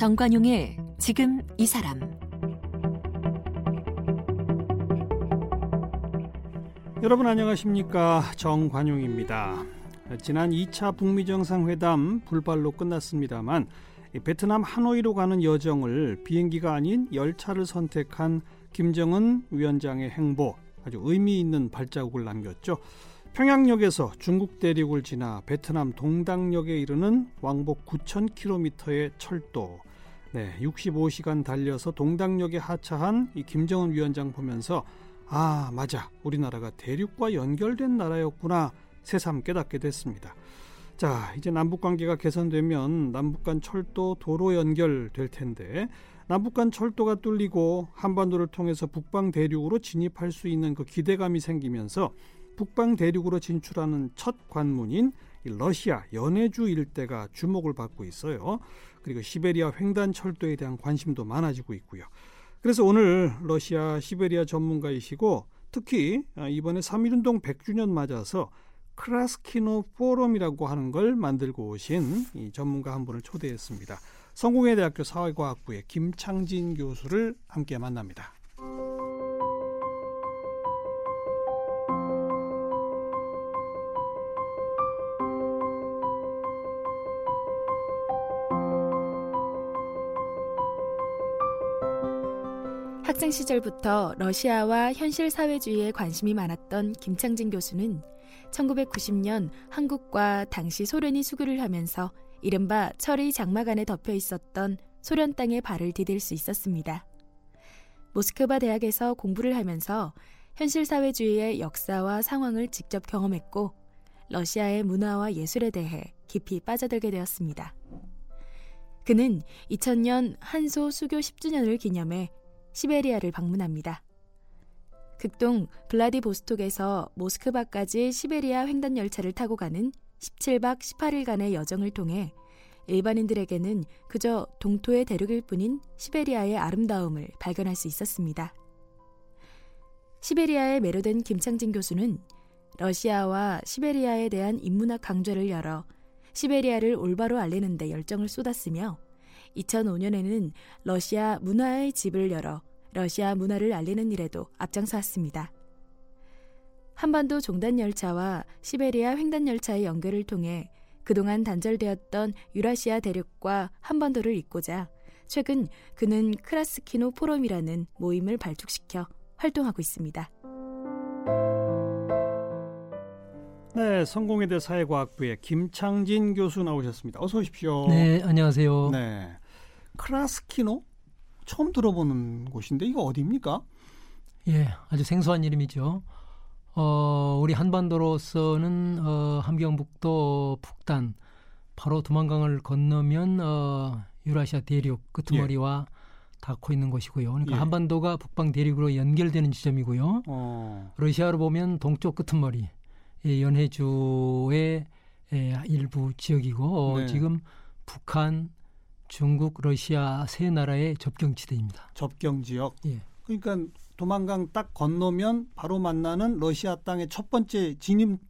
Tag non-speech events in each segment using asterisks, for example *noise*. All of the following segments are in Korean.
정관용의 지금 이 사람 여러분 안녕하십니까 정관용입니다. 지난 2차 북미 정상회담 불발로 끝났습니다만 베트남 하노이로 가는 여정을 비행기가 아닌 열차를 선택한 김정은 위원장의 행보 아주 의미 있는 발자국을 남겼죠. 평양역에서 중국 대륙을 지나 베트남 동당역에 이르는 왕복 9,000km의 철도. 네, 65시간 달려서 동당역에 하차한 이 김정은 위원장 보면서 아, 맞아. 우리나라가 대륙과 연결된 나라였구나. 새삼 깨닫게 됐습니다. 자, 이제 남북 관계가 개선되면 남북 간 철도 도로 연결될 텐데 남북 간 철도가 뚫리고 한반도를 통해서 북방 대륙으로 진입할 수 있는 그 기대감이 생기면서 북방 대륙으로 진출하는 첫 관문인 러시아 연해주 일대가 주목을 받고 있어요. 그리고 시베리아 횡단 철도에 대한 관심도 많아지고 있고요. 그래서 오늘 러시아 시베리아 전문가이시고 특히 이번에 3.1운동 100주년 맞아서 크라스키노 포럼이라고 하는 걸 만들고 오신 이 전문가 한 분을 초대했습니다. 성공회대학교 사회과학부의 김창진 교수를 함께 만납니다. 학생 시절부터 러시아와 현실 사회주의에 관심이 많았던 김창진 교수는 1990년 한국과 당시 소련이 수교를 하면서 이른바 철의 장막 안에 덮여 있었던 소련 땅에 발을 디딜 수 있었습니다. 모스크바 대학에서 공부를 하면서 현실 사회주의의 역사와 상황을 직접 경험했고 러시아의 문화와 예술에 대해 깊이 빠져들게 되었습니다. 그는 2000년 한소 수교 10주년을 기념해 시베리아를 방문합니다. 극동 블라디보스톡에서 모스크바까지 시베리아 횡단 열차를 타고 가는 17박 18일간의 여정을 통해 일반인들에게는 그저 동토의 대륙일 뿐인 시베리아의 아름다움을 발견할 수 있었습니다. 시베리아에 매료된 김창진 교수는 러시아와 시베리아에 대한 인문학 강좌를 열어 시베리아를 올바로 알리는 데 열정을 쏟았으며 2005년에는 러시아 문화의 집을 열어 러시아 문화를 알리는 일에도 앞장서왔습니다. 한반도 종단 열차와 시베리아 횡단 열차의 연결을 통해 그동안 단절되었던 유라시아 대륙과 한반도를 잇고자 최근 그는 크라스키노 포럼이라는 모임을 발족시켜 활동하고 있습니다. 네, 성공회대 사회과학부의 김창진 교수 나오셨습니다. 어서 오십시오. 네, 안녕하세요. 네, 크라스키노 처음 들어보는 곳인데 이거 어디입니까? 예, 아주 생소한 이름이죠. 어, 우리 한반도로서는 어, 함경북도 북단 바로 두만강을 건너면 어, 유라시아 대륙 끄트머리와 예. 닿고 있는 곳이고요. 그러니까 예. 한반도가 북방 대륙으로 연결되는 지점이고요. 어. 러시아로 보면 동쪽 끄트머리 예, 연해주의 예, 일부 지역이고 네. 지금 북한, 중국, 러시아 세 나라의 접경 지대입니다. 접경 지역. 예. 그러니까 도만강 딱 건너면 바로 만나는 러시아 땅의 첫 번째 진입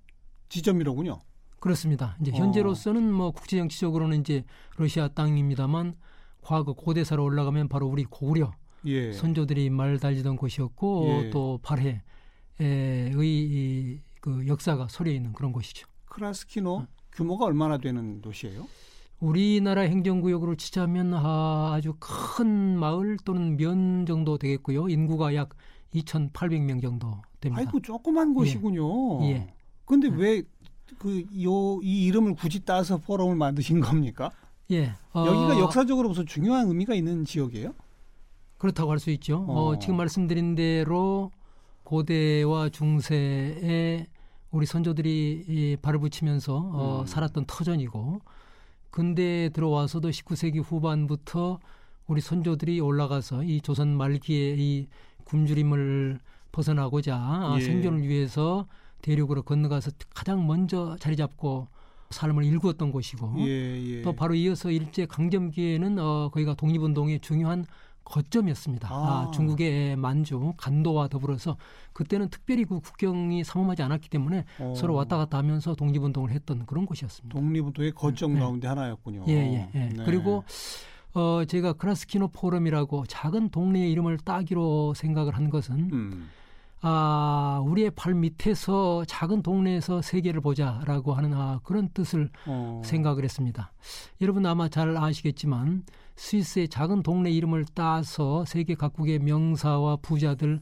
지점이로군요. 그렇습니다. 이제 현재로서는 뭐 국제 정치적으로는 이제 러시아 땅입니다만 과거 고대사로 올라가면 바로 우리 고구려 예. 선조들이 말 달리던 곳이었고 예. 또 발해의 그 역사가 소려 있는 그런 곳이죠. 크라스키노 어. 규모가 얼마나 되는 도시예요? 우리나라 행정구역으로 치자면 아, 아주 큰 마을 또는 면 정도 되겠고요. 인구가 약 2,800명 정도 됩니다. 아이고 조그만 곳이군요. 예. 예. 근데 왜 그 요 이 이름을 굳이 따서 포럼을 만드신 겁니까? 예. 어, 여기가 역사적으로 무슨 중요한 의미가 있는 지역이에요? 그렇다고 할 수 있죠. 어. 어, 지금 말씀드린 대로 고대와 중세에 우리 선조들이 발을 붙이면서 어, 음. 살았던 터전이고 근대에 들어와서도 19세기 후반부터 우리 선조들이 올라가서 이 조선 말기에 이 굶주림을 벗어나고자 예. 생존을 위해서 대륙으로 건너가서 가장 먼저 자리 잡고 삶을 일구었던 곳이고 예, 예. 또 바로 이어서 일제 강점기에는 어 거기가 독립운동의 중요한 거점이었습니다. 아. 아, 중국의 만주, 간도와 더불어서 그때는 특별히 그 국경이 삼엄하지 않았기 때문에 어. 서로 왔다 갔다 하면서 독립운동을 했던 그런 곳이었습니다. 독립운동의 거점 네. 가운데 하나였군요. 예, 예, 예. 네. 그리고 어, 제가 크라스키노 포럼이라고 작은 동네의 이름을 따기로 생각을 한 것은 음. 아, 우리의 발 밑에서 작은 동네에서 세계를 보자라고 하는 아, 그런 뜻을 어. 생각을 했습니다. 여러분 아마 잘 아시겠지만 스위스의 작은 동네 이름을 따서 세계 각국의 명사와 부자들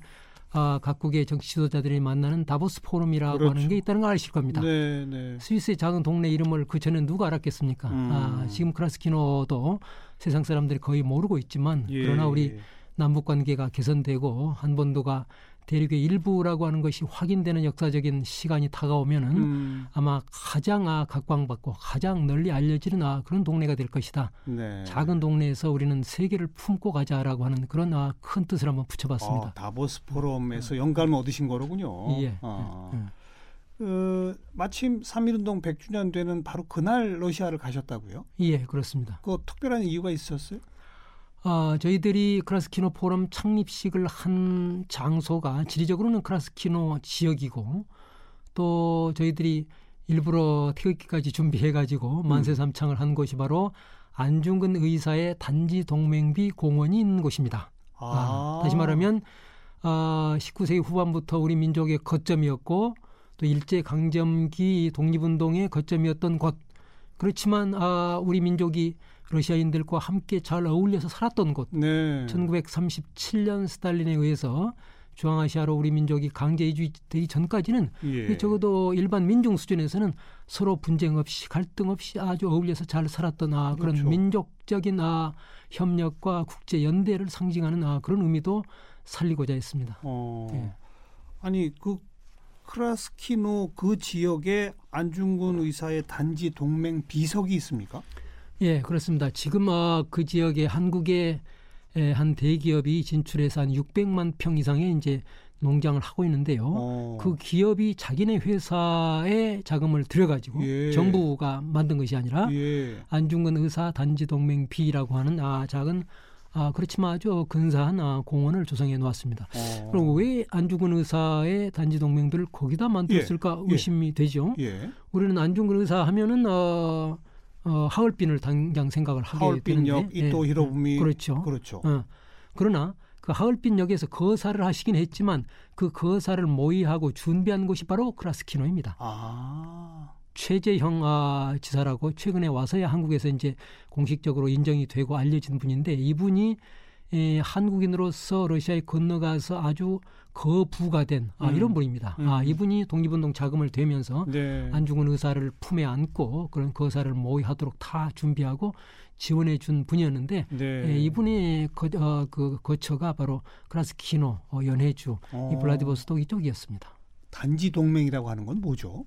아, 각국의 정치 지도자들이 만나는 다보스 포럼이라고 그렇죠. 하는 게 있다는 걸 아실 겁니다. 네, 네. 스위스의 작은 동네 이름을 그 전에 누가 알았겠습니까? 음. 아, 지금 크라스키노도 세상 사람들이 거의 모르고 있지만 예. 그러나 우리 남북 관계가 개선되고 한번도가 대륙의 일부라고 하는 것이 확인되는 역사적인 시간이 다가오면은 음. 아마 가장 아, 각광받고 가장 널리 알려지는 아, 그런 동네가 될 것이다. 네. 작은 동네에서 우리는 세계를 품고 가자라고 하는 그런 아, 큰 뜻을 한번 붙여봤습니다. 아, 다보스 포럼에서 네. 영감을 얻으신 거로군요. 예. 아. 예. 그 마침 3.1운동 100주년 되는 바로 그날 러시아를 가셨다고요? 예, 그렇습니다. 그 특별한 이유가 있었어요? 어, 저희들이 크라스키노 포럼 창립식을 한 장소가 지리적으로는 크라스키노 지역이고 또 저희들이 일부러 태극기까지 준비해가지고 음. 만세삼창을 한 곳이 바로 안중근 의사의 단지 동맹비 공원이 있는 곳입니다. 아. 아, 다시 말하면 아, 19세기 후반부터 우리 민족의 거점이었고 또 일제 강점기 독립운동의 거점이었던 곳. 그렇지만 아, 우리 민족이 러시아인들과 함께 잘 어울려서 살았던 곳. 네. 1937년 스탈린에 의해서 중앙아시아로 우리 민족이 강제 이주되기 전까지는 예. 적어도 일반 민중 수준에서는 서로 분쟁 없이 갈등 없이 아주 어울려서 잘 살았던 아, 그런 그렇죠. 민족적인 아, 협력과 국제 연대를 상징하는 아, 그런 의미도 살리고자 했습니다. 어. 예. 아니 그 크라스키노 그 지역에 안중근 의사의 단지 동맹 비석이 있습니까? 예, 그렇습니다. 지금 어, 그 지역에 한국의 에, 한 대기업이 진출해서 한 600만 평 이상의 이제 농장을 하고 있는데요. 오. 어. 그 기업이 자기네 회사에 자금을 들여가지고 예. 정부가 만든 것이 아니라 예. 안중근 의사 단지 동맹 B라고 하는 아 작은 아 그렇지만 아주 근사한 아, 공원을 조성해 놓았습니다. 어. 그럼 왜 안중근 의사의 단지 동맹들을 거기다 만들었을까 예. 의심이 되죠. 예. 우리는 안중근 의사 하면은 어 어, 하얼빈을 당장 생각을 하게 하얼빈역, 되는데 이또 예, 히로부미 예, 그렇죠. 그렇죠. 어, 그러나 그 하얼빈역에서 거사를 하시긴 했지만 그 거사를 모의하고 준비한 곳이 바로 크라스키노입니다. 아. 최재형 아, 지사라고 최근에 와서야 한국에서 이제 공식적으로 인정이 되고 알려진 분인데 이분이 에, 한국인으로서 러시아에 건너가서 아주 거부가 된 아, 음. 이런 분입니다. 음. 아, 이분이 독립운동 자금을 대면서 네. 안중근 의사를 품에 안고 그런 그 의사를 모의하도록 다 준비하고 지원해 준 분이었는데 네. 에, 이분의 거, 어, 그 거처가 바로 크라스키노 어, 연해주 어. 이 블라디보스토크 이쪽이었습니다. 단지 동맹이라고 하는 건 뭐죠?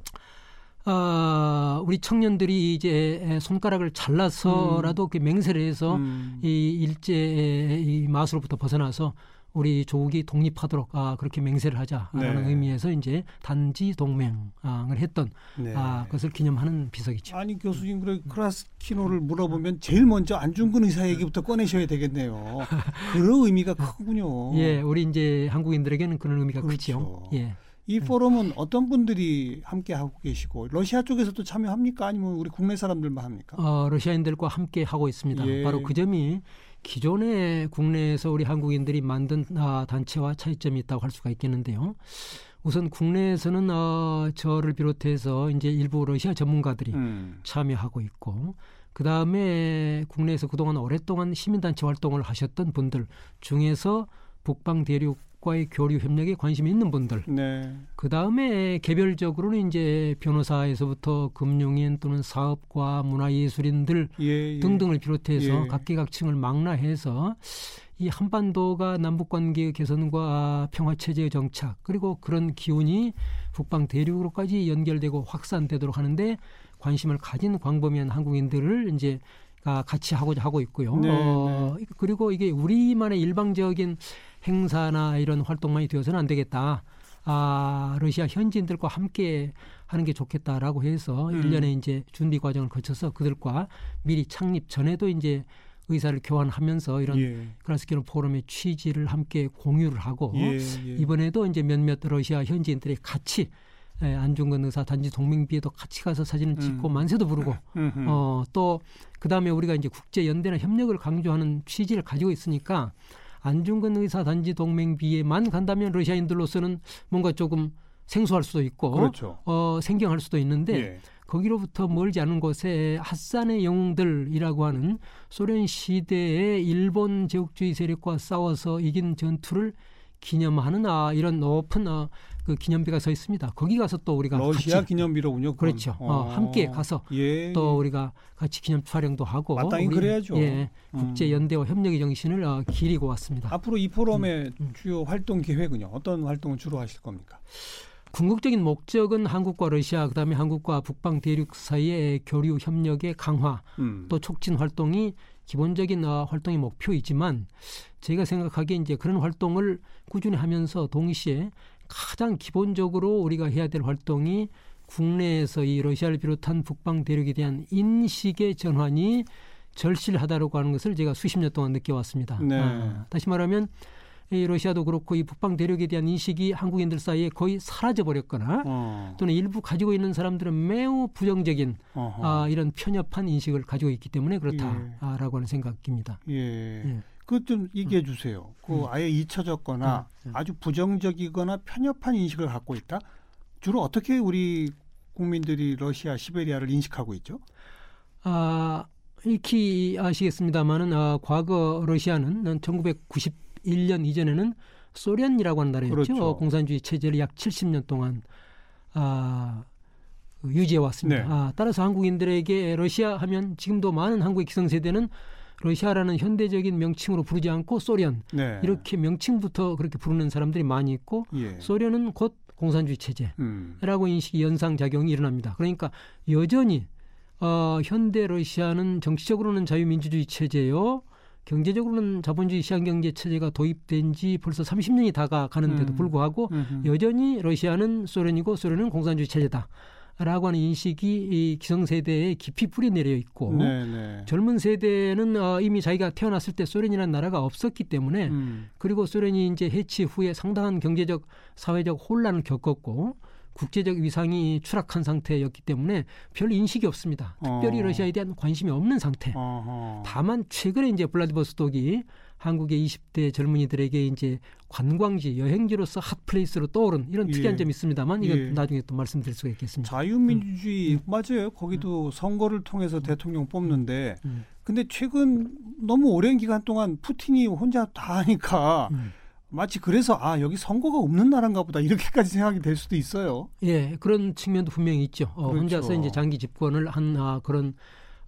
아, 우리 청년들이 이제 손가락을 잘라서라도 음. 그 맹세를 해서 음. 이 일제의 이 마수로부터 벗어나서 우리 조국이 독립하도록 아, 그렇게 맹세를 하자라는 네. 의미에서 이제 단지 동맹을 했던 네. 아, 그것을 기념하는 비석이죠. 아니 교수님 그래 크라스키노를 물어보면 제일 먼저 안중근 의사 얘기부터 꺼내셔야 되겠네요. *laughs* 그런 의미가 크군요. 예, 우리 이제 한국인들에게는 그런 의미가 그렇죠. 크죠. 예. 이 포럼은 어떤 분들이 함께 하고 계시고 러시아 쪽에서도 참여합니까 아니면 우리 국내 사람들만 합니까? 어, 러시아인들과 함께 하고 있습니다. 예. 바로 그 점이 기존의 국내에서 우리 한국인들이 만든 아, 단체와 차이점이 있다고 할 수가 있겠는데요. 우선 국내에서는 어, 저를 비롯해서 이제 일부 러시아 전문가들이 음. 참여하고 있고 그 다음에 국내에서 그동안 오랫동안 시민단체 활동을 하셨던 분들 중에서 북방 대륙 과의 교류 협력에 관심이 있는 분들. 네. 그 다음에 개별적으로는 이제 변호사에서부터 금융인 또는 사업과 문화예술인들 예, 예. 등등을 비롯해서 예. 각계각층을 망라해서 이 한반도가 남북 관계 개선과 평화 체제의 정착 그리고 그런 기운이 북방 대륙으로까지 연결되고 확산되도록 하는데 관심을 가진 광범위한 한국인들을 이제 같이 하고자 하고 있고요. 네, 어, 네. 그리고 이게 우리만의 일방적인 행사나 이런 활동만이 되어서는 안 되겠다. 아, 러시아 현지인들과 함께 하는 게 좋겠다라고 해서 음. 1년의 이제 준비 과정을 거쳐서 그들과 미리 창립 전에도 이제 의사를 교환하면서 이런 예. 그라스키노 포럼의 취지를 함께 공유를 하고 예, 예. 이번에도 이제 몇몇 러시아 현지인들이 같이 에, 안중근 의사 단지 동맹비에도 같이 가서 사진을 찍고 음. 만세도 부르고. 어, 또 그다음에 우리가 이제 국제 연대나 협력을 강조하는 취지를 가지고 있으니까 안중근 의사 단지 동맹비에만 간다면 러시아인들로서는 뭔가 조금 생소할 수도 있고 그렇죠. 어, 생경할 수도 있는데 예. 거기로부터 멀지 않은 곳에 핫산의 영웅들이라고 하는 소련 시대의 일본 제국주의 세력과 싸워서 이긴 전투를 기념하는 아, 이런 높은 아, 그 기념비가 서 있습니다. 거기 가서 또 우리가 러시아 같이 기념비로군요. 그건. 그렇죠. 어, 함께 가서 예. 또 우리가 같이 기념 촬영도 하고 마땅히 우리, 그래야죠. 예, 음. 국제 연대와 협력의 정신을 어, 기리고 왔습니다. 앞으로 이 포럼의 음. 주요 활동 계획은요? 어떤 활동을 주로 하실 겁니까? 궁극적인 목적은 한국과 러시아 그다음에 한국과 북방 대륙 사이의 교류 협력의 강화 음. 또 촉진 활동이 기본적인 어, 활동의 목표이지만 제가 생각하기에 이제 그런 활동을 꾸준히 하면서 동시에 가장 기본적으로 우리가 해야 될 활동이 국내에서 이 러시아를 비롯한 북방 대륙에 대한 인식의 전환이 절실하다고 하는 것을 제가 수십 년 동안 느껴왔습니다. 네. 아, 다시 말하면 이 러시아도 그렇고 이 북방 대륙에 대한 인식이 한국인들 사이에 거의 사라져 버렸거나 어. 또는 일부 가지고 있는 사람들은 매우 부정적인 어허. 아, 이런 편협한 인식을 가지고 있기 때문에 예. 그렇다라고 하는 생각입니다. 예. 예. 그좀 얘기해 주세요. 그 음. 아예 잊혀졌거나 음, 음. 아주 부정적이거나 편협한 인식을 갖고 있다. 주로 어떻게 우리 국민들이 러시아 시베리아를 인식하고 있죠? 아, 익히 아시겠습니다만은 아, 과거 러시아는 1991년 이전에는 소련이라고 하는 나라였죠. 그렇죠. 공산주의 체제를 약 70년 동안 아, 그 유지해 왔습니다. 네. 아, 따라서 한국인들에게 러시아 하면 지금도 많은 한국의 기성세대는 러시아라는 현대적인 명칭으로 부르지 않고 소련 네. 이렇게 명칭부터 그렇게 부르는 사람들이 많이 있고 예. 소련은 곧 공산주의 체제라고 음. 인식이 연상 작용이 일어납니다. 그러니까 여전히 어, 현대 러시아는 정치적으로는 자유민주주의 체제요. 경제적으로는 자본주의 시장경제 체제가 도입된 지 벌써 30년이 다가가는데도 음. 불구하고 음흠. 여전히 러시아는 소련이고 소련은 공산주의 체제다. 라고 하는 인식이 이 기성세대에 깊이 뿌리내려 있고 네, 네. 젊은 세대는 어, 이미 자기가 태어났을 때 소련이라는 나라가 없었기 때문에 음. 그리고 소련이 이제 해치 후에 상당한 경제적 사회적 혼란을 겪었고 국제적 위상이 추락한 상태였기 때문에 별 인식이 없습니다. 특별히 어. 러시아에 대한 관심이 없는 상태. 어허. 다만 최근에 이제 블라디보스톡이 한국의 20대 젊은이들에게 이제 관광지 여행지로서 hot place로 떠오른 이런 예. 특이한 점이 있습니다만 이건 예. 나중에 또 말씀드릴 수가 있겠습니다. 자유민주주의 맞아요. 거기도 선거를 통해서 대통령 뽑는데 음. 근데 최근 너무 오랜 기간 동안 푸틴이 혼자 다 하니까 음. 마치 그래서 아 여기 선거가 없는 나라인가 보다 이렇게까지 생각이 될 수도 있어요. 예, 그런 측면도 분명히 있죠. 어, 그렇죠. 혼자서 이제 장기 집권을 한 아, 그런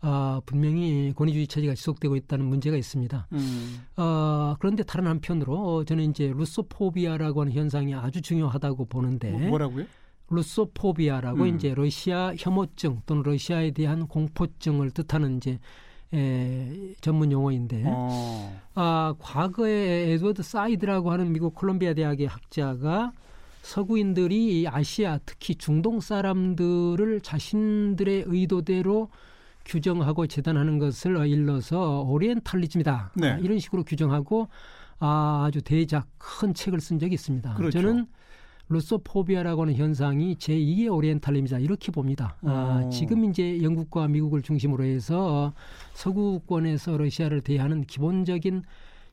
아, 분명히 권위주의 체제가 지속되고 있다는 문제가 있습니다. 음. 어, 그런데 다른 한편으로 어, 저는 이제 Russophobia라고 하는 현상이 아주 중요하다고 보는데 뭐- 뭐라고요? Russophobia라고 음. 이제 러시아 혐오증 또는 러시아에 대한 공포증을 뜻하는 이제 에, 전문 용어인데 어. 아, 과거에 에드워드 사이드라고 하는 미국 컬럼비아 대학의 학자가 서구인들이 이 아시아 특히 중동 사람들을 자신들의 의도대로 규정하고 재단하는 것을 어, 일러서 오리엔탈리즘이다 네. 아, 이런 식으로 규정하고 아, 아주 대작 큰 책을 쓴 적이 있습니다. 그렇죠. 저는 루소포비아라고 하는 현상이 제2의 오리엔탈리즘이다 이렇게 봅니다. 아, 어. 지금 이제 영국과 미국을 중심으로 해서 서구권에서 러시아를 대하는 기본적인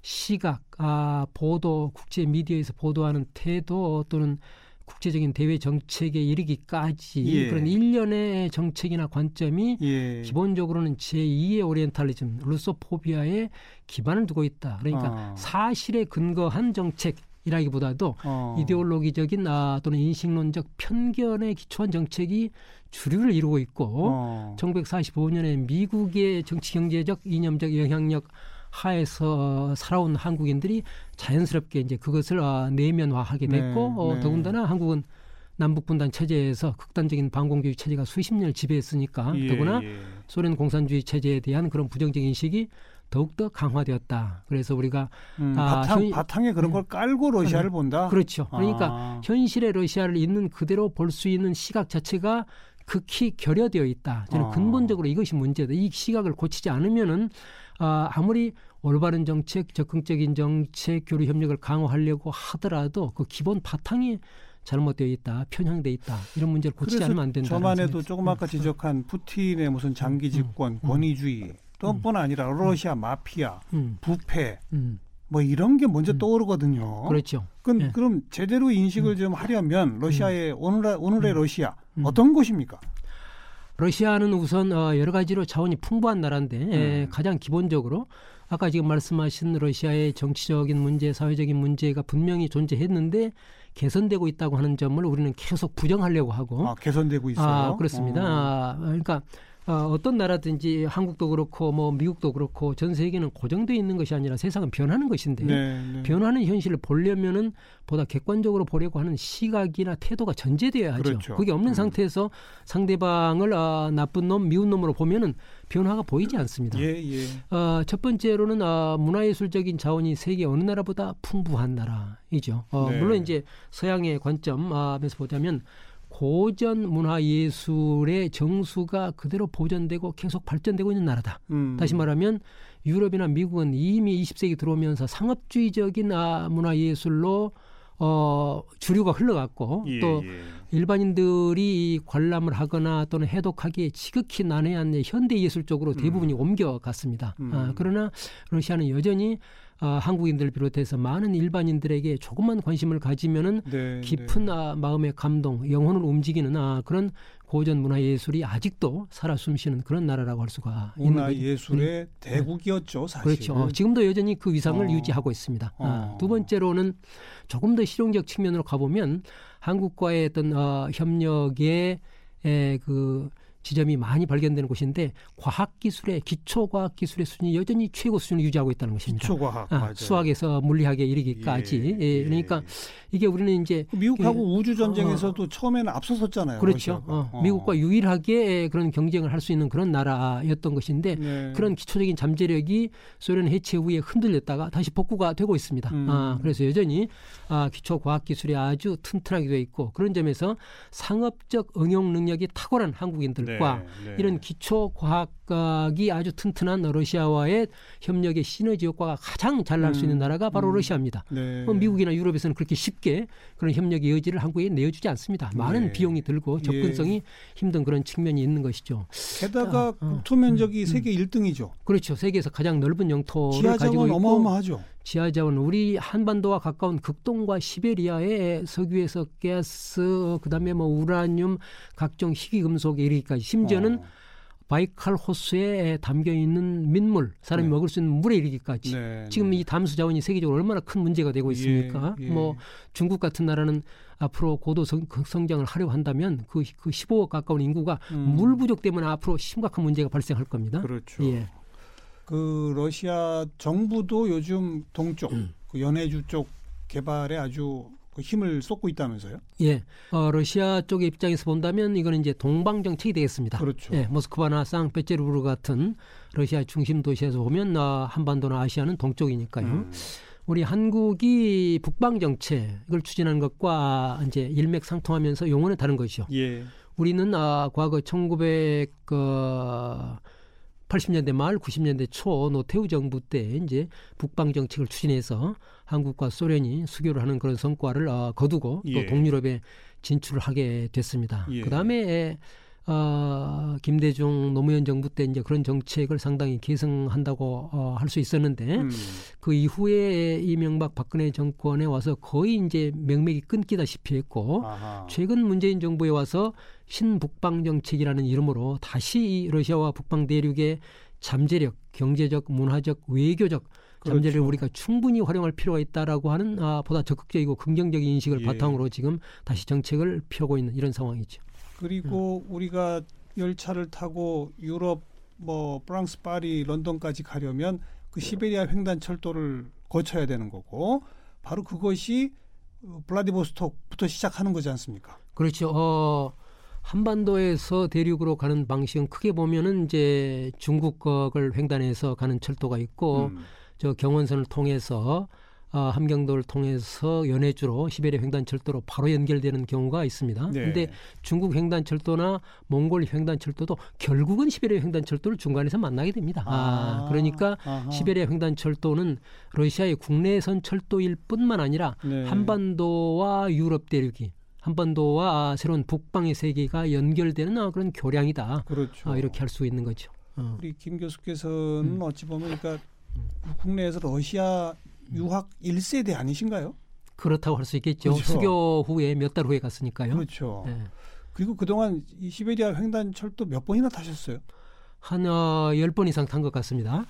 시각, 아, 보도, 국제 미디어에서 보도하는 태도 또는 국제적인 대외 정책에 이르기까지 예. 그런 일련의 정책이나 관점이 예. 기본적으로는 제2의 오리엔탈리즘, 루소포비아에 기반을 두고 있다. 그러니까 아. 사실에 근거한 정책 이라기보다도 어. 이데올로기적인 아, 또는 인식론적 편견에 기초한 정책이 주류를 이루고 있고 어. 1945년에 미국의 정치 경제적 이념적 영향력 하에서 살아온 한국인들이 자연스럽게 이제 그것을 아, 내면화하게 됐고 네, 어, 네. 더군다나 한국은 남북 분단 체제에서 극단적인 반공주의 체제가 수십 년을 지배했으니까 예, 더구나 예. 소련 공산주의 체제에 대한 그런 부정적 인식이 더욱더 강화되었다. 그래서 우리가 음, 아, 바탕, 현- 바탕에 그런 걸 깔고 러시아를 본다. 그렇죠. 그러니까 아. 현실의 러시아를 있는 그대로 볼 수 있는 시각 자체가 극히 결여되어 있다. 저는 아. 근본적으로 이것이 문제다. 이 시각을 고치지 않으면은 아, 아무리 올바른 정책, 적극적인 정책, 교류 협력을 강화하려고 하더라도 그 기본 바탕이 잘못되어 있다, 편향돼 있다 이런 문제를 고치지 않으면 안 된다. 저만 해도 조금 아까 지적한 푸틴의 무슨 장기 집권, 권위주의 또 뿐 아니라 러시아 마피아, 음, 부패 음, 뭐 이런 게 먼저 음. 떠오르거든요. 그렇죠. 그, 예. 그럼 제대로 인식을 좀 하려면 러시아의 오늘의, 오늘의 러시아 음. 어떤 곳입니까? 러시아는 우선 어, 여러 가지로 자원이 풍부한 나라인데 에, 음. 가장 기본적으로 아까 지금 말씀하신 러시아의 정치적인 문제, 사회적인 문제가 분명히 존재했는데 개선되고 있다고 하는 점을 우리는 계속 부정하려고 하고 아, 개선되고 있어요. 아, 그렇습니다. 어. 아, 그러니까 어, 어떤 나라든지 한국도 그렇고 뭐 미국도 그렇고 전 세계는 고정돼 있는 것이 아니라 세상은 변하는 것인데 네, 네. 변하는 현실을 보려면은 보다 객관적으로 보려고 하는 시각이나 태도가 전제되어야 하죠. 그렇죠. 그게 없는 음. 상태에서 상대방을 아, 나쁜 놈, 미운 놈으로 보면은 변화가 보이지 않습니다. 예, 예. 어, 첫 번째로는 어, 문화예술적인 자원이 세계 어느 나라보다 풍부한 나라이죠. 어, 네. 물론 이제 서양의 관점에서 보자면 고전 문화 예술의 정수가 그대로 보존되고 계속 발전되고 있는 나라다. 음. 다시 말하면 유럽이나 미국은 이미 20세기 들어오면서 상업주의적인 아, 문화 예술로 어, 주류가 흘러갔고 예, 또 예. 일반인들이 관람을 하거나 또는 해독하기에 지극히 난해한 현대 예술 쪽으로 대부분이 옮겨갔습니다. 음. 아, 그러나 러시아는 여전히 아, 한국인들을 비롯해서 많은 일반인들에게 조금만 관심을 가지면은 네, 깊은 네. 아, 마음의 감동, 영혼을 움직이는 아, 그런 고전 문화 예술이 아직도 살아 숨쉬는 그런 나라라고 할 수가 있는 문화. 예술의 대국이었죠, 사실. 그렇죠. 어, 지금도 여전히 그 위상을 어. 유지하고 있습니다. 아, 어. 두 번째로는 조금 더 실용적 측면으로 가보면 한국과의 어떤 어, 협력의 에, 그 지점이 많이 발견되는 곳인데 과학기술의 기초과학기술의 수준이 여전히 최고 수준을 유지하고 있다는 것입니다. 기초과학 아. 수학에서 물리학에 이르기까지. 예, 예, 그러니까 이게 우리는 이제 미국하고 우주 전쟁에서도 처음에는 앞서섰잖아요. 그렇죠. 어, 어. 미국과 유일하게 그런 경쟁을 할 수 있는 그런 나라였던 것인데 네. 그런 기초적인 잠재력이 소련 해체 후에 흔들렸다가 다시 복구가 되고 있습니다. 음. 아, 그래서 여전히 아, 기초 과학 기술이 아주 튼튼하게 되어 있고 그런 점에서 상업적 응용 능력이 탁월한 한국인들 과 네, 네. 이런 기초 과학이 아주 튼튼한 러시아와의 협력의 시너지 효과가 가장 잘 날 수 있는 음, 나라가 바로 음. 러시아입니다. 네. 어, 미국이나 유럽에서는 그렇게 쉽게 그런 협력의 여지를 한국에 내어주지 않습니다. 많은 네. 비용이 들고 접근성이 힘든 그런 측면이 있는 것이죠. 게다가 어, 어. 국토 면적이 음, 세계 1등이죠. 그렇죠. 세계에서 가장 넓은 영토를 가지고 있고 어마어마하죠. 지하 자원 우리 한반도와 가까운 극동과 시베리아의 석유에서 가스 그다음에 뭐 우라늄 각종 희귀 금속에 이르기까지 심지어는 어. 바이칼 호수에 담겨 있는 민물 사람이 네. 먹을 수 있는 물에 이르기까지 네, 지금 네. 이 담수 자원이 세계적으로 얼마나 큰 문제가 되고 있습니까? 예, 예. 뭐 중국 같은 나라는 앞으로 고도 성, 성장을 하려고 한다면 그, 그 15억 가까운 인구가 음. 물 부족 때문에 앞으로 심각한 문제가 발생할 겁니다. 그렇죠. 예. 그 러시아 정부도 요즘 동쪽 음. 그 연해주 쪽 개발에 아주 그 힘을 쏟고 있다면서요? 예. 어, 러시아 쪽의 입장에서 본다면 이거는 이제 동방 정책이 되겠습니다. 그렇죠. 예, 모스크바나 상페테르부르 같은 러시아 중심 도시에서 보면 어, 한반도나 아시아는 동쪽이니까요. 음. 우리 한국이 북방 정책을 추진하는 것과 이제 일맥상통하면서 용어는 다른 것이죠. 예. 우리는 아, 과거 1900 그, 80년대 말 90년대 초 노태우 정부 때 이제 북방 정책을 추진해서 한국과 소련이 수교를 하는 그런 성과를 어, 거두고 예. 또 동유럽에 진출을 하게 됐습니다. 예. 그다음에 어, 김대중 노무현 정부 때 이제 그런 정책을 상당히 계승한다고 어, 할 수 있었는데 음. 그 이후에 이명박 박근혜 정권에 와서 거의 이제 맥맥이 끊기다시피 했고 아하. 최근 문재인 정부에 와서 신북방 정책이라는 이름으로 다시 이 러시아와 북방 대륙의 잠재력, 경제적, 문화적, 외교적 잠재력을 그렇죠. 우리가 충분히 활용할 필요가 있다라고 하는 아, 보다 적극적이고 긍정적인 인식을 예. 바탕으로 지금 다시 정책을 펴고 있는 이런 상황이죠. 그리고 음. 우리가 열차를 타고 유럽 뭐 프랑스 파리 런던까지 가려면 그 시베리아 횡단 철도를 거쳐야 되는 거고 바로 그것이 어, 블라디보스톡부터 시작하는 거지 않습니까? 그렇죠. 어, 한반도에서 대륙으로 가는 방식은 크게 보면은 이제 중국을 횡단해서 가는 철도가 있고 음. 저 경원선을 통해서 어, 함경도를 통해서 연해주로 시베리아 횡단철도로 바로 연결되는 경우가 있습니다. 네. 근데 중국 횡단철도나 몽골 횡단철도도 결국은 시베리아 횡단철도를 중간에서 만나게 됩니다. 아, 그러니까 아하. 시베리아 횡단철도는 러시아의 국내선 철도일 뿐만 아니라 네. 한반도와 유럽 대륙이 한반도와 새로운 북방의 세계가 연결되는 아, 그런 교량이다. 그렇죠. 아, 이렇게 할 수 있는 거죠. 어. 우리 김 교수께서는 음. 어찌 보면 그러니까 국내에서 러시아 유학 1세대 아니신가요? 그렇다고 할 수 있겠죠. 그렇죠. 수교 후에 몇 달 후에 갔으니까요. 그렇죠. 네. 그리고 그동안 이 시베리아 횡단 철도 몇 번이나 타셨어요? 한 어, 10번 이상 탄 것 같습니다.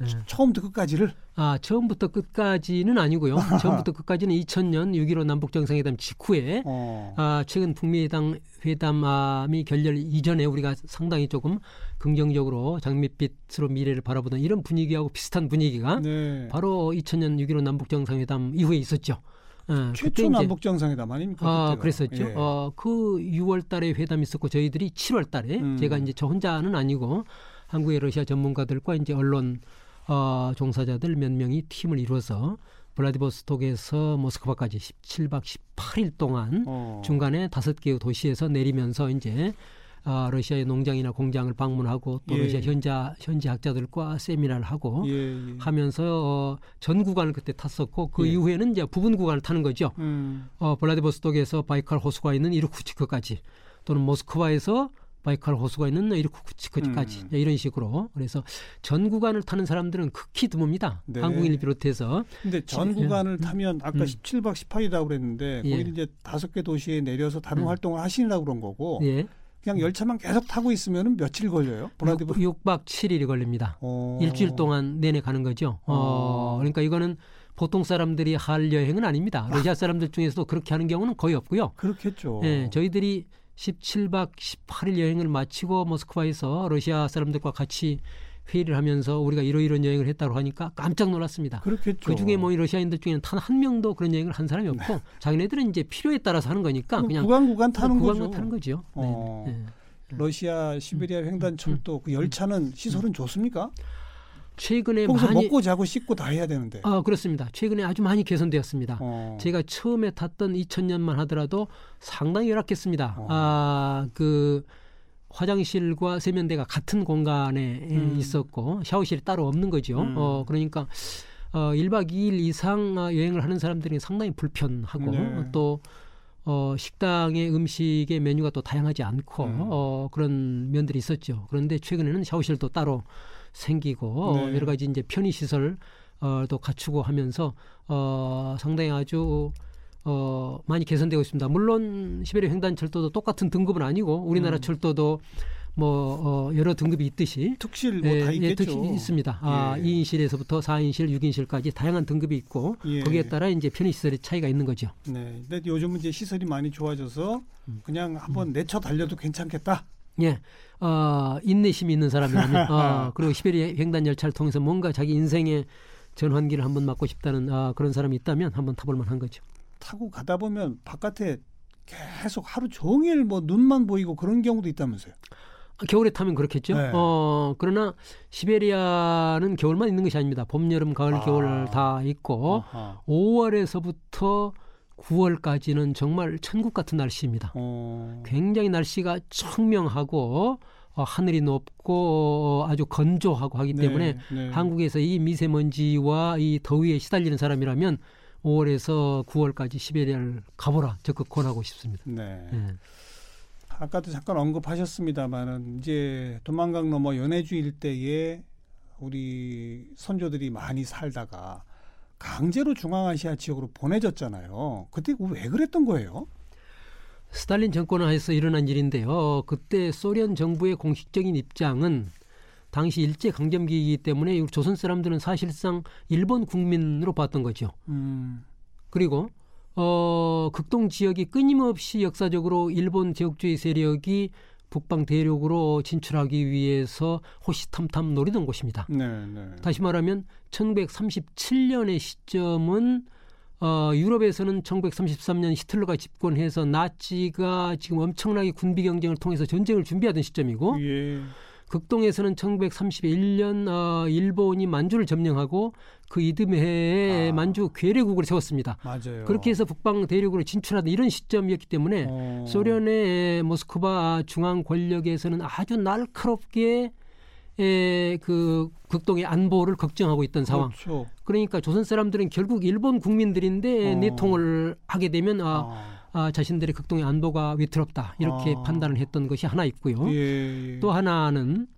네. 처음부터 끝까지를? 아, 처음부터 끝까지는 아니고요. *laughs* 처음부터 끝까지는 2000년 6.15 남북 정상회담 직후에 어. 아, 최근 북미 회담 회담이 결렬 이전에 우리가 상당히 조금 긍정적으로 장밋빛으로 미래를 바라보던 이런 분위기하고 비슷한 분위기가 네. 바로 2000년 6.15 남북 정상회담 이후에 있었죠. 어, 최초 남북 정상회담 아닙니까? 아, 그때가? 그랬었죠. 예. 어, 그 6월 달에 회담이 있었고 저희들이 7월 달에 음. 제가 이제 저 혼자는 아니고 한국의 러시아 전문가들과 이제 언론 어, 종사자들 몇 명이 팀을 이루어서 블라디보스톡에서 모스크바까지 17박 18일 동안 어. 중간에 다섯 개의 도시에서 내리면서 이제 아, 러시아의 농장이나 공장을 방문하고 또 예. 러시아 현자 현지 학자들과 세미나를 하고 예, 예. 하면서 어, 전 구간을 그때 탔었고 그 예. 이후에는 이제 부분 구간을 타는 거죠. 음. 어, 블라디보스톡에서 바이칼 호수가 있는 이르쿠츠크까지 또는 모스크바에서 바이칼 호수가 있는 이르쿠츠크까지 음. 이런 식으로 그래서 전 구간을 타는 사람들은 극히 드뭅니다. 네. 한국인을 비롯해서 근데 전 예. 구간을 타면 아까 음. 17박 18이라고 그랬는데 예. 거기 이제 다섯 개 도시에 내려서 다른 음. 활동을 하시려고 그런 거고 예, 그냥 열차만 계속 타고 있으면 며칠 걸려요? 블라디보 6, 박 7일이 걸립니다. 어. 일주일 동안 내내 가는 거죠. 어, 어. 그러니까 이거는 보통 사람들이 할 여행은 아닙니다. 러시아 사람들 중에서도 그렇게 하는 경우는 거의 없고요. 그렇겠죠. 예, 저희들이 17박 18일 여행을 마치고 모스크바에서 러시아 사람들과 같이 회의를 하면서 우리가 이러이런 여행을 했다고 하니까 깜짝 놀랐습니다. 그렇겠죠. 그 중에 뭐이 러시아인들 중에는 단 한 명도 그런 여행을 한 사람이 없고 자기네들은 이제 필요에 따라서 하는 거니까 그냥 구간 구간 타는 구간만 거죠. 타는 거죠. 네, 어. 네. 러시아 시베리아 횡단 철도 그 열차는 시설은 좋습니까? 최근에 거기서 많이 먹고 자고 씻고 다 해야 되는데. 아 그렇습니다. 최근에 아주 많이 개선되었습니다. 어. 제가 처음에 탔던 2000년만 하더라도 상당히 열악했습니다. 어. 아, 그 화장실과 세면대가 같은 공간에 음. 있었고 샤워실이 따로 없는 거죠. 음. 어, 그러니까 어, 1박 2일 이상 어, 여행을 하는 사람들이 상당히 불편하고 네. 또 어, 식당의 음식의 메뉴가 또 다양하지 않고 음. 어, 그런 면들이 있었죠. 그런데 최근에는 샤워실도 따로 생기고 어, 네. 여러 가지 이제 편의 시설 어, 또 갖추고 하면서 어, 상당히 아주 어, 많이 개선되고 있습니다. 물론 시베리아 횡단 철도도 똑같은 등급은 아니고 우리나라 음. 철도도 뭐 어, 여러 등급이 있듯이 특실 뭐다 예, 있겠죠. 특히 있습니다. 아, 예. 2인실에서부터 4인실, 6인실까지 다양한 등급이 있고 예. 거기에 따라 이제 편의 시설의 차이가 있는 거죠. 네. 근데 요즘은 이제 시설이 많이 좋아져서 음. 그냥 한번 내쳐 달려도 괜찮겠다. 예, 어, 인내심이 있는 사람이라면, *laughs* 어, 그리고 시베리아 횡단 열차를 통해서 뭔가 자기 인생의 전환기를 한번 맞고 싶다는 아, 그런 사람이 있다면 한번 타볼 만한 거죠. 타고 가다 보면 바깥에 계속 하루 종일 뭐 눈만 보이고 그런 경우도 있다면서요. 아, 겨울에 타면 그렇겠죠. 네. 어, 그러나 시베리아는 겨울만 있는 것이 아닙니다. 봄, 여름, 가을, 아. 겨울 다 있고 아하. 5월에서부터 9월까지는 정말 천국 같은 날씨입니다. 어. 굉장히 날씨가 청명하고 어, 하늘이 높고 어, 아주 건조하고 하기 때문에 네, 네. 한국에서 이 미세먼지와 이 더위에 시달리는 사람이라면 5월에서 9월까지 시베리아를 가보라 적극 권하고 싶습니다. 네. 예. 아까도 잠깐 언급하셨습니다만은 이제 도망강 넘어 연해주 일대에 우리 선조들이 많이 살다가 강제로 중앙아시아 지역으로 보내졌잖아요. 그때 왜 그랬던 거예요? 스탈린 정권 하에서 일어난 일인데요. 그때 소련 정부의 공식적인 입장은 당시 일제 강점기이기 때문에 조선 사람들은 사실상 일본 국민으로 봤던 거죠. 음, 그리고 어, 극동 지역이 끊임없이 역사적으로 일본 제국주의 세력이 북방 대륙으로 진출하기 위해서 호시탐탐 노리던 곳입니다. 네, 네. 다시 말하면 1937년의 시점은 어, 유럽에서는 1933년 히틀러가 집권해서 나치가 지금 엄청나게 군비 경쟁을 통해서 전쟁을 준비하던 시점이고 예. 극동에서는 1931년 어, 일본이 만주를 점령하고 그 이듬해에 아. 만주 괴뢰국을 세웠습니다. 맞아요. 그렇게 해서 북방 대륙으로 진출하던 이런 시점이었기 때문에 어. 소련의 모스크바 중앙 권력에서는 아주 날카롭게 에, 그 극동의 안보를 걱정하고 있던 상황. 그렇죠. 그러니까 조선 사람들은 결국 일본 국민들인데 어. 내통을 하게 되면 아, 아. 아, 자신들의 극동의 안보가 위태롭다 이렇게 아. 판단을 했던 것이 하나 있고요. 예, 예. 또 하나는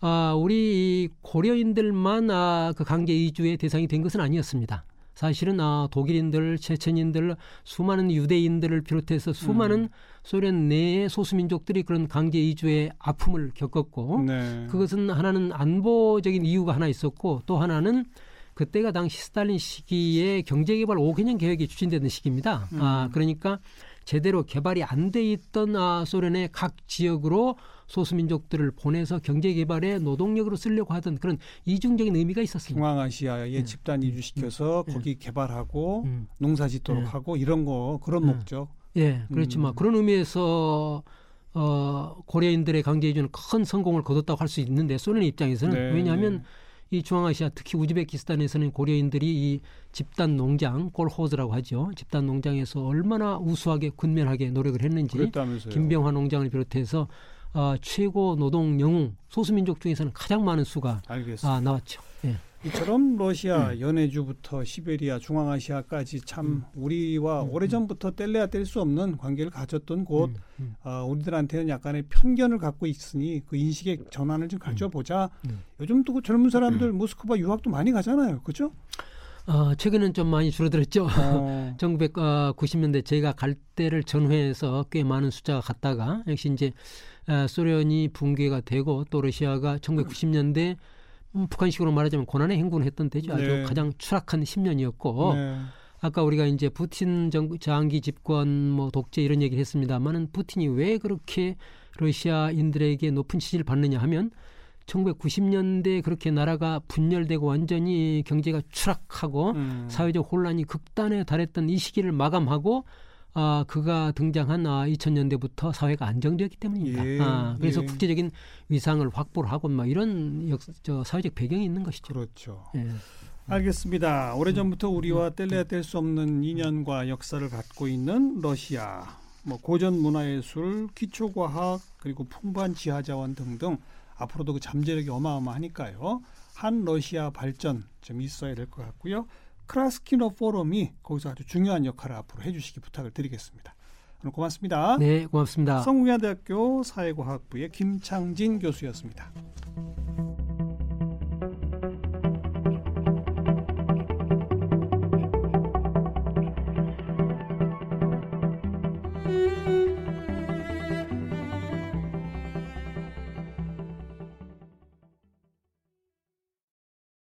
아, 우리 이 고려인들만 아, 그 강제 이주의 대상이 된 것은 아니었습니다. 사실은 아, 독일인들, 체첸인들, 수많은 유대인들을 비롯해서 수많은 음. 소련 내의 소수민족들이 그런 강제 이주의 아픔을 겪었고 네. 그것은 하나는 안보적인 이유가 하나 있었고 또 하나는 그때가 당시 스탈린 시기에 경제개발 5개년 계획이 추진되던 시기입니다. 음. 아, 그러니까 제대로 개발이 안 돼 있던 아, 소련의 각 지역으로 소수민족들을 보내서 경제개발에 노동력으로 쓰려고 하던 그런 이중적인 의미가 있었습니다. 중앙아시아에 음. 집단 이주시켜서 음. 거기 개발하고 음. 농사 짓도록 네. 하고 이런 거 그런 음. 목적. 예, 그렇지만 음. 그런 의미에서 어, 고려인들의 강제 이주는 큰 성공을 거뒀다고 할 수 있는데 소련 입장에서는 네, 왜냐하면 이 중앙아시아 특히 우즈베키스탄에서는 고려인들이 이 집단 농장 콜호즈라고 하죠. 집단 농장에서 얼마나 우수하게 근면하게 노력을 했는지 그랬다면서요. 김병환 농장을 비롯해서 어, 최고 노동 영웅 소수민족 중에서는 가장 많은 수가 알겠습니다. 아, 나왔죠. 예. 이처럼 러시아 음. 연해주부터 시베리아, 중앙아시아까지 참 우리와 음, 오래전부터 뗄래야 뗄 수 없는 관계를 가졌던 곳 음, 음. 아, 우리들한테는 약간의 편견을 갖고 있으니 그 인식의 전환을 좀 가져보자. 음. 요즘 또그 젊은 사람들 모스크바 유학도 많이 가잖아요. 그죠? 어, 최근은 좀 많이 줄어들었죠. 어, *laughs* 1990년대 제가 갈 때를 전후해서 꽤 많은 숫자가 갔다가 역시 이제 아, 소련이 붕괴가 되고 또 러시아가 1990년대 음, 북한식으로 말하자면 고난의 행군을 했던 때죠. 아주 네. 가장 추락한 10년이었고 네. 아까 우리가 이제 푸틴 정, 장기 집권 뭐 독재 이런 얘기를 했습니다만은 푸틴이 왜 그렇게 러시아인들에게 높은 지지를 받느냐 하면 1990년대 그렇게 나라가 분열되고 완전히 경제가 추락하고 음. 사회적 혼란이 극단에 달했던 이 시기를 마감하고 아 그가 등장한 아 2000년대부터 사회가 안정되었기 때문입니다. 예, 아, 그래서 예. 국제적인 위상을 확보를 하고 막 이런 역, 저 사회적 배경이 있는 것이죠. 그렇죠. 예. 알겠습니다. 오래전부터 우리와 음. 뗄래야 뗄 수 없는 인연과 역사를 갖고 있는 러시아, 뭐 고전 문화예술, 기초과학 그리고 풍부한 지하자원 등등 앞으로도 그 잠재력이 어마어마하니까요. 한 러시아 발전 좀 있어야 될 것 같고요. 크라스키너 포럼이 거기서 아주 중요한 역할을 앞으로 해주시기 부탁을 드리겠습니다. 오늘 고맙습니다. 네, 고맙습니다. 성공회대학교 사회과학부의 김창진 교수였습니다.